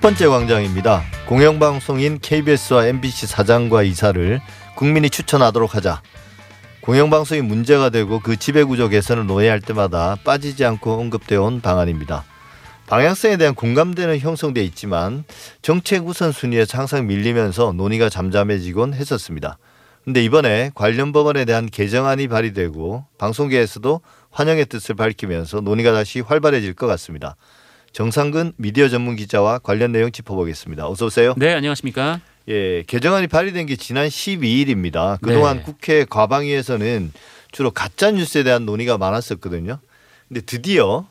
첫 번째 광장입니다. 공영방송인 KBS와 MBC 사장과 이사를 국민이 추천하도록 하자. 공영방송이 문제가 되고 그 지배구조 개선을 논의할 때마다 빠지지 않고 언급되어 온 방안입니다. 방향성에 대한 공감대는 형성돼 있지만 정책 우선순위에서 항상 밀리면서 논의가 잠잠해지곤 했었습니다. 근데 이번에 관련 법안에 대한 개정안이 발의되고 방송계에서도 환영의 뜻을 밝히면서 논의가 다시 활발해질 것 같습니다. 정상근 미디어 전문 기자와 관련 내용 짚어보겠습니다. 어서 오세요. 네, 안녕하십니까? 예, 개정안이 발의된 게 지난 12일입니다. 그동안 네. 국회 과방위에서는 주로 가짜 뉴스에 대한 논의가 많았었거든요. 근데 드디어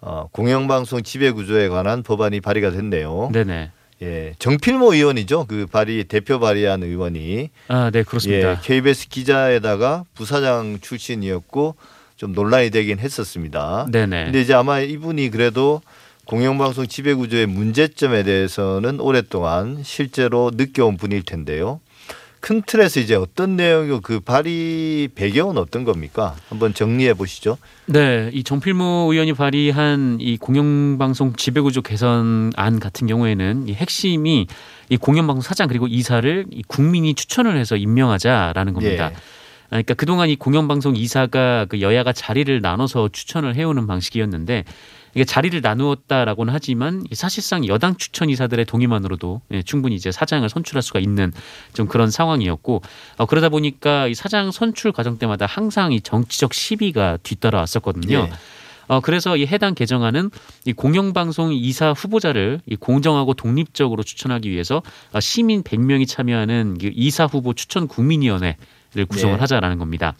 어, 공영방송 지배 구조에 관한 법안이 발의가 됐네요. 네네. 예, 정필모 의원이죠. 그 발의 대표 발의한 의원이 아, 네, 예, 그렇습니다. KBS 기자에다가 부사장 출신이었고 좀 논란이 되긴 했었습니다. 네네. 근데 이제 아마 이분이 그래도 공영방송 지배구조의 문제점에 대해서는 오랫동안 실제로 느껴온 분일 텐데요. 큰 틀에서 이제 어떤 내용이고 그 발의 배경은 어떤 겁니까? 한번 정리해 보시죠. 네, 이 정필모 의원이 발의한 이 공영방송 지배구조 개선안 같은 경우에는 이 핵심이 이 공영방송 사장 그리고 이사를 이 국민이 추천을 해서 임명하자라는 겁니다. 예. 아, 그러니까 그동안 이 공영방송 이사가 그 여야가 자리를 나눠서 추천을 해오는 방식이었는데 이게 자리를 나누었다라고는 하지만 이 사실상 여당 추천 이사들의 동의만으로도 예, 충분히 이제 사장을 선출할 수가 있는 좀 그런 상황이었고 어, 그러다 보니까 이 사장 선출 과정 때마다 항상 이 정치적 시비가 뒤따라왔었거든요. 예. 어, 그래서 이 해당 개정안은 이 공영방송 이사 후보자를 이 공정하고 독립적으로 추천하기 위해서 어, 시민 100명이 참여하는 그 이사 후보 추천 국민위원회를 구성을 네. 하자라는 겁니다.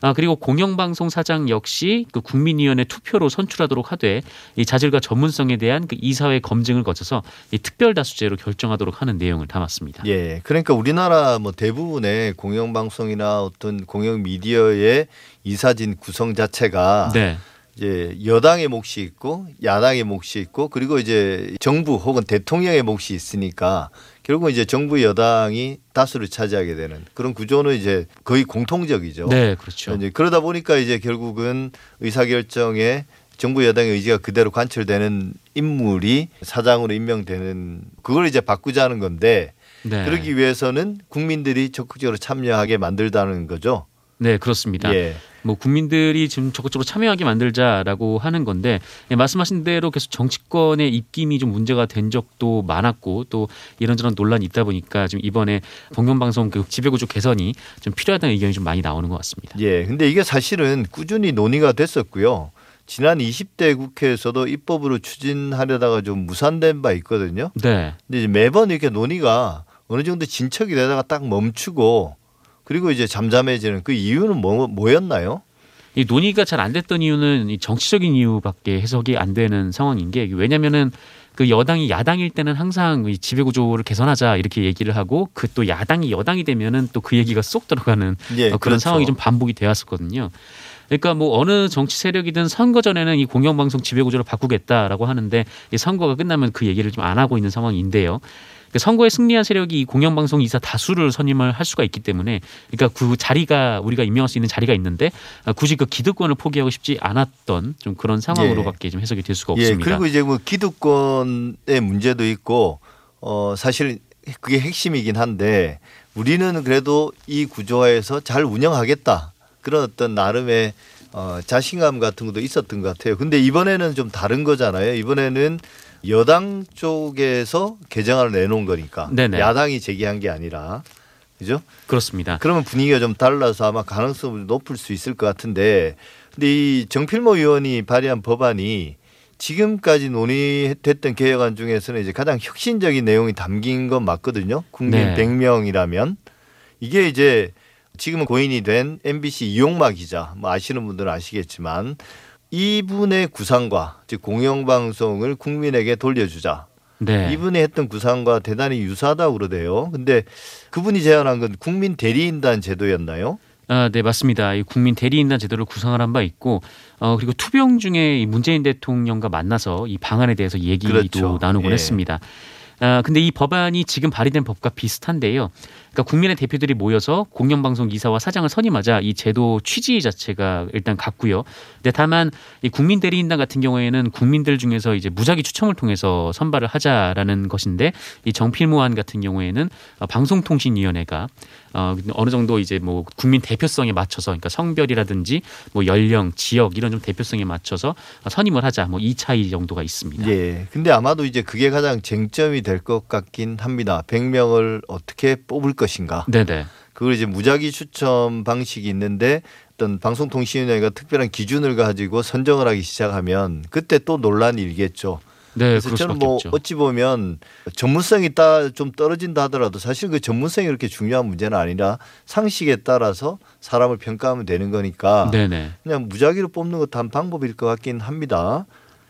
아, 그리고 공영방송 사장 역시 그 국민위원회 투표로 선출하도록 하되 이 자질과 전문성에 대한 그 이사회 검증을 거쳐서 이 특별다수제로 결정하도록 하는 내용을 담았습니다. 예. 그러니까 우리나라 뭐 대부분의 공영방송이나 어떤 공영 미디어의 이사진 구성 자체가 네. 이제 여당의 몫이 있고 야당의 몫이 있고 그리고 이제 정부 혹은 대통령의 몫이 있으니까 결국 이제 정부 여당이 다수를 차지하게 되는 그런 구조는 이제 거의 공통적이죠. 네, 그렇죠. 이제 그러다 보니까 이제 결국은 의사결정에 정부 여당의 의지가 그대로 관철되는 인물이 사장으로 임명되는 그걸 이제 바꾸자는 건데 네. 그러기 위해서는 국민들이 적극적으로 참여하게 만들다는 거죠. 네, 그렇습니다. 예. 뭐 국민들이 지금 적극적으로 참여하게 만들자라고 하는 건데 예, 말씀하신 대로 계속 정치권의 입김이 좀 문제가 된 적도 많았고 또 이런저런 논란이 있다 보니까 지금 이번에 공영방송 그 지배구조 개선이 좀 필요하다는 의견이 좀 많이 나오는 것 같습니다. 예. 근데 이게 사실은 꾸준히 논의가 됐었고요. 지난 20대 국회에서도 입법으로 추진하려다가 좀 무산된 바 있거든요. 네, 근데 매번 이렇게 논의가 어느 정도 진척이 되다가 딱 멈추고 그리고 이제 잠잠해지는 그 이유는 뭐, 뭐였나요? 이 논의가 잘 안 됐던 이유는 이 정치적인 이유밖에 해석이 안 되는 상황인 게 왜냐면은 그 여당이 야당일 때는 항상 이 지배 구조를 개선하자 이렇게 얘기를 하고 그 또 야당이 여당이 되면은 또 그 얘기가 쏙 들어가는 예, 어, 그런 그렇죠. 상황이 좀 반복이 되었었거든요. 그러니까 뭐 어느 정치 세력이든 선거 전에는 이 공영방송 지배 구조를 바꾸겠다라고 하는데 이 선거가 끝나면 그 얘기를 좀 안 하고 있는 상황인데요. 그 선거에 승리한 세력이 이 공영방송 이사 다수를 선임을 할 수가 있기 때문에 그러니까 그 자리가 우리가 임명할 수 있는 자리가 있는데 아, 굳이 그 기득권을 포기하고 싶지 않았던 좀 그런 상황으로밖에 좀 해석이 될 수가 예, 없습니다. 그리고 이제 뭐 기득권의 문제도 있고 어 사실 그게 핵심이긴 한데 우리는 그래도 이 구조화에서 잘 운영하겠다 그런 어떤 나름의 어 자신감 같은 것도 있었던 것 같아요. 근데 이번에는 좀 다른 거잖아요. 이번에는 여당 쪽에서 개정안을 내놓은 거니까 네네. 야당이 제기한 게 아니라 그죠? 그렇습니다. 그러면 분위기가 좀 달라서 아마 가능성을 높을 수 있을 것 같은데 근데 이 정필모 의원이 발의한 법안이 지금까지 논의됐던 개혁안 중에서는 이제 가장 혁신적인 내용이 담긴 건 맞거든요. 국민 네. 100명이라면 이게 이제 지금은 고인이 된 MBC 이용마 기자 뭐 아시는 분들은 아시겠지만 이분의 구상과 즉 공영방송을 국민에게 돌려주자. 네. 이분이 했던 구상과 대단히 유사하다고 그러대요. 근데 그분이 제안한 건 국민 대리인단 제도였나요? 아, 네, 맞습니다. 이 국민 대리인단 제도를 구성을 한 바 있고, 어, 그리고 투병 중에 이 문재인 대통령과 만나서 이 방안에 대해서 얘기도 그렇죠. 나누곤 예. 했습니다. 아, 근데 이 법안이 지금 발의된 법과 비슷한데요. 그러니까 국민의 대표들이 모여서 공영방송 이사와 사장을 선임하자 이 제도 취지 자체가 일단 같고요. 근데 다만 이 국민 대리인단 같은 경우에는 국민들 중에서 이제 무작위 추첨을 통해서 선발을 하자라는 것인데 이 정필무안 같은 경우에는 어, 방송통신위원회가 어, 어느 정도 이제 뭐 국민 대표성에 맞춰서 그러니까 성별이라든지 뭐 연령, 지역 이런 좀 대표성에 맞춰서 선임을 하자 뭐 이 차이 정도가 있습니다. 예. 근데 아마도 이제 그게 가장 쟁점이 될 것 같긴 합니다. 100명을 어떻게 뽑을 것 인가. 네네. 그걸 이제 무작위 추첨 방식이 있는데 어떤 방송통신위원회가 특별한 기준을 가지고 선정을 하기 시작하면 그때 또 논란이 일겠죠. 네, 그래서 저는 뭐 없죠. 어찌 보면 전문성이 따 좀 떨어진다 하더라도 사실 그 전문성이 그렇게 중요한 문제는 아니라 상식에 따라서 사람을 평가하면 되는 거니까 네네. 그냥 무작위로 뽑는 것도 한 방법일 것 같긴 합니다.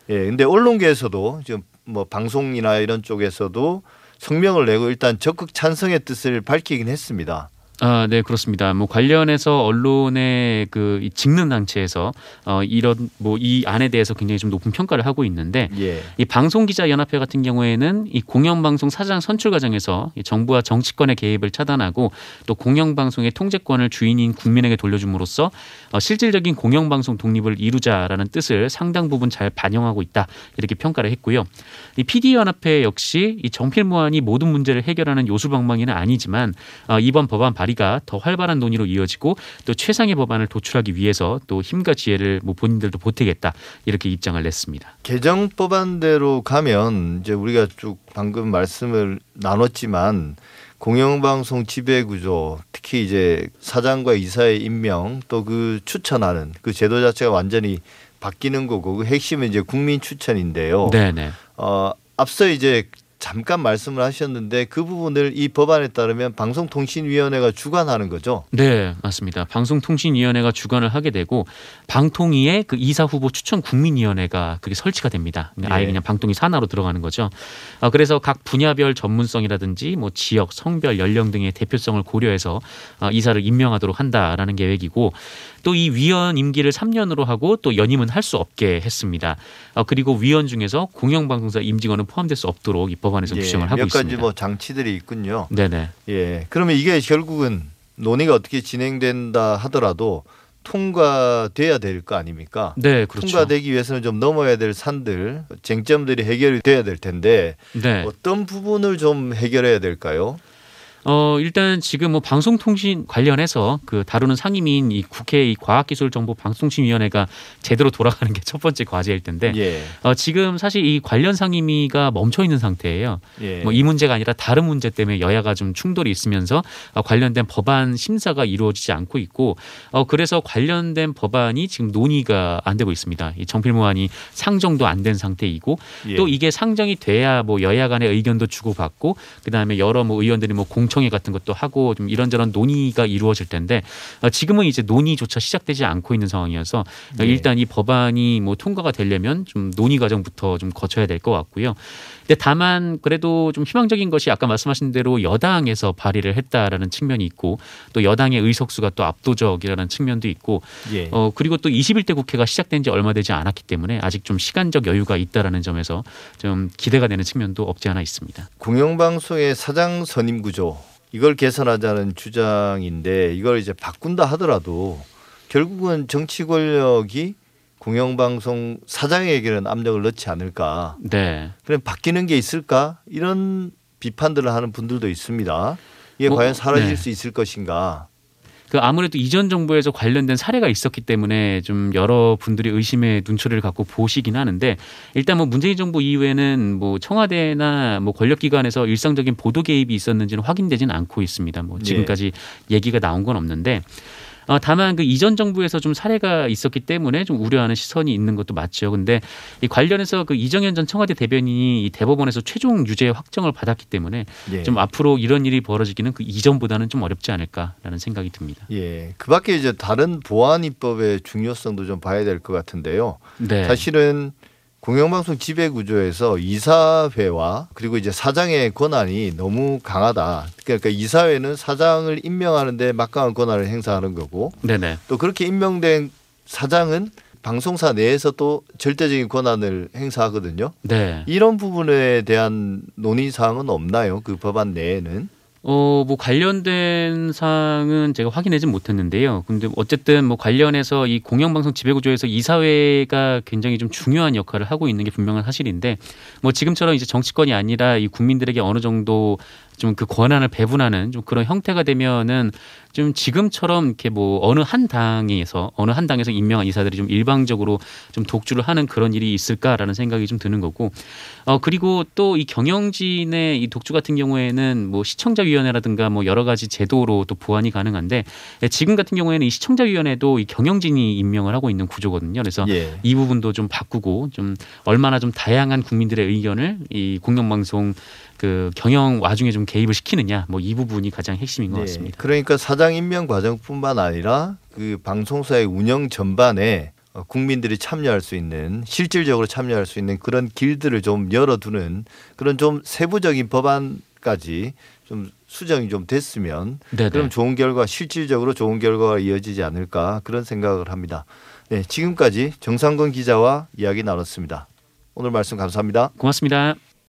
예, 근데 언론계에서도 지금 뭐 방송이나 이런 쪽에서도 성명을 내고 일단 적극 찬성의 뜻을 밝히긴 했습니다. 아, 네, 그렇습니다. 뭐 관련해서 언론의 그이 직능 단체에서 어 이런 뭐 이 안에 대해서 굉장히 좀 높은 평가를 하고 있는데 예. 이 방송 기자 연합회 같은 경우에는 이 공영 방송 사장 선출 과정에서 이 정부와 정치권의 개입을 차단하고 또 공영 방송의 통제권을 주인인 국민에게 돌려줌으로써 어 실질적인 공영 방송 독립을 이루자라는 뜻을 상당 부분 잘 반영하고 있다 이렇게 평가를 했고요. 이 PD 연합회 역시 이 정필무안이 모든 문제를 해결하는 요술방망이는 아니지만 어 이번 법안 발 의가 더 활발한 논의로 이어지고 또 최상의 법안을 도출하기 위해서 또 힘과 지혜를 뭐 본인들도 보태겠다 이렇게 입장을 냈습니다. 개정 법안대로 가면 이제 우리가 쭉 방금 말씀을 나눴지만 공영방송 지배 구조 특히 이제 사장과 이사의 임명 또 그 추천하는 그 제도 자체가 완전히 바뀌는 거고 그 핵심은 이제 국민 추천인데요. 네네. 어, 앞서 이제 잠깐 말씀을 하셨는데 그 부분을 이 법안에 따르면 방송통신위원회가 주관하는 거죠. 네, 맞습니다. 방송통신위원회가 주관을 하게 되고 방통위의 그 이사 후보 추천 국민위원회가 그게 설치가 됩니다. 아예 예. 그냥 방통위 산하로 들어가는 거죠. 아, 그래서 각 분야별 전문성이라든지 뭐 지역, 성별, 연령 등의 대표성을 고려해서 아, 이사를 임명하도록 한다라는 계획이고 또 이 위원 임기를 3년으로 하고 또 연임은 할 수 없게 했습니다. 아, 그리고 위원 중에서 공영방송사 임직원은 포함될 수 없도록 이 법안에서 예, 규정을 하고 몇 가지 있습니다. 뭐 장치들이 있군요. 네네. 예. 그러면 이게 결국은 논의가 어떻게 진행된다 하더라도 통과돼야 될 거 아닙니까? 네, 그렇죠. 통과되기 위해서는 좀 넘어야 될 산들, 쟁점들이 해결이 돼야 될 텐데 네. 어떤 부분을 좀 해결해야 될까요? 어, 일단 지금 뭐 방송통신 관련해서 그 다루는 상임위인 이 국회 이 과학기술정보방송통신위원회가 제대로 돌아가는 게 첫 번째 과제일 텐데 예. 어, 지금 사실 이 관련 상임위가 멈춰 있는 상태예요. 예. 뭐이 문제가 아니라 다른 문제 때문에 여야가 좀 충돌이 있으면서 어, 관련된 법안 심사가 이루어지지 않고 있고 어, 그래서 관련된 법안이 지금 논의가 안 되고 있습니다. 이 정필무안이 상정도 안 된 상태이고 예. 또 이게 상정이 돼야 뭐 여야 간의 의견도 주고받고 그다음에 여러 뭐 의원들이 뭐 공 청회 같은 것도 하고 좀 이런저런 논의가 이루어질 텐데 어, 지금은 이제 논의조차 시작되지 않고 있는 상황이어서 어, 네. 일단 이 법안이 뭐 통과가 되려면 좀 논의 과정부터 좀 거쳐야 될 것 같고요. 근데 다만 그래도 좀 희망적인 것이 아까 말씀하신 대로 여당에서 발의를 했다라는 측면이 있고 또 여당의 의석수가 또 압도적이라는 측면도 있고 예. 어 그리고 또 21대 국회가 시작된 지 얼마 되지 않았기 때문에 아직 좀 시간적 여유가 있다라는 점에서 좀 기대가 되는 측면도 없지 않아 있습니다. 공영방송의 사장 선임 구조 이걸 개선하자는 주장인데 이걸 이제 바꾼다 하더라도 결국은 정치 권력이 공영방송 사장에게는 압력을 넣지 않을까. 네. 그럼 바뀌는 게 있을까? 이런 비판들을 하는 분들도 있습니다. 이게 뭐, 과연 사라질 네. 수 있을 것인가? 그 아무래도 이전 정부에서 관련된 사례가 있었기 때문에 좀 여러 분들이 의심의 눈초리를 갖고 보시긴 하는데 일단 뭐 문재인 정부 이후에는 뭐 청와대나 뭐 권력기관에서 일상적인 보도 개입이 있었는지는 확인되지는 않고 있습니다. 뭐 지금까지 얘기가 나온 건 없는데 어, 다만 그 이전 정부에서 좀 사례가 있었기 때문에 좀 우려하는 시선이 있는 것도 맞죠. 근데 이 관련해서 그 이정현 전 청와대 대변인이 이 대법원에서 최종 유죄 확정을 받았기 때문에 예. 좀 앞으로 이런 일이 벌어지기는 그 이전보다는 좀 어렵지 않을까라는 생각이 듭니다. 예. 그 밖에 이제 다른 보안 입법의 중요성도 좀 봐야 될 것 같은데요. 네. 사실은 공영방송 지배 구조에서 이사회와 그리고 이제 사장의 권한이 너무 강하다. 그러니까 이사회는 사장을 임명하는데 막강한 권한을 행사하는 거고 네네. 또 그렇게 임명된 사장은 방송사 내에서 또 절대적인 권한을 행사하거든요. 네. 이런 부분에 대한 논의 사항은 없나요? 그 법안 내에는? 어, 뭐 관련된 사항은 제가 확인하지 못했는데요. 근데 어쨌든 뭐 관련해서 이 공영방송 지배구조에서 이사회가 굉장히 좀 중요한 역할을 하고 있는 게 분명한 사실인데 뭐 지금처럼 이제 정치권이 아니라 이 국민들에게 어느 정도 좀 그 권한을 배분하는 좀 그런 형태가 되면은 좀 지금처럼 이렇게 뭐 어느 한 당에서 어느 한 당에서 임명한 이사들이 좀 일방적으로 좀 독주를 하는 그런 일이 있을까라는 생각이 좀 드는 거고 어 그리고 또 이 경영진의 이 독주 같은 경우에는 뭐 시청자위원회라든가 뭐 여러 가지 제도로 또 보완이 가능한데 예, 지금 같은 경우에는 이 시청자위원회도 이 경영진이 임명을 하고 있는 구조거든요. 그래서 예. 이 부분도 좀 바꾸고 좀 얼마나 좀 다양한 국민들의 의견을 이 공영방송 그 경영 와중에 좀 개입을 시키느냐 뭐 이 부분이 가장 핵심인 것 네, 같습니다. 그러니까 사장 임명 과정뿐만 아니라 그 방송사의 운영 전반에 어, 국민들이 참여할 수 있는 실질적으로 참여할 수 있는 그런 길들을 좀 열어두는 그런 좀 세부적인 법안까지 좀 수정이 좀 됐으면 네네. 그럼 좋은 결과 실질적으로 좋은 결과가 이어지지 않을까 그런 생각을 합니다. 네, 지금까지 정상근 기자와 이야기 나눴습니다. 오늘 말씀 감사합니다. 고맙습니다.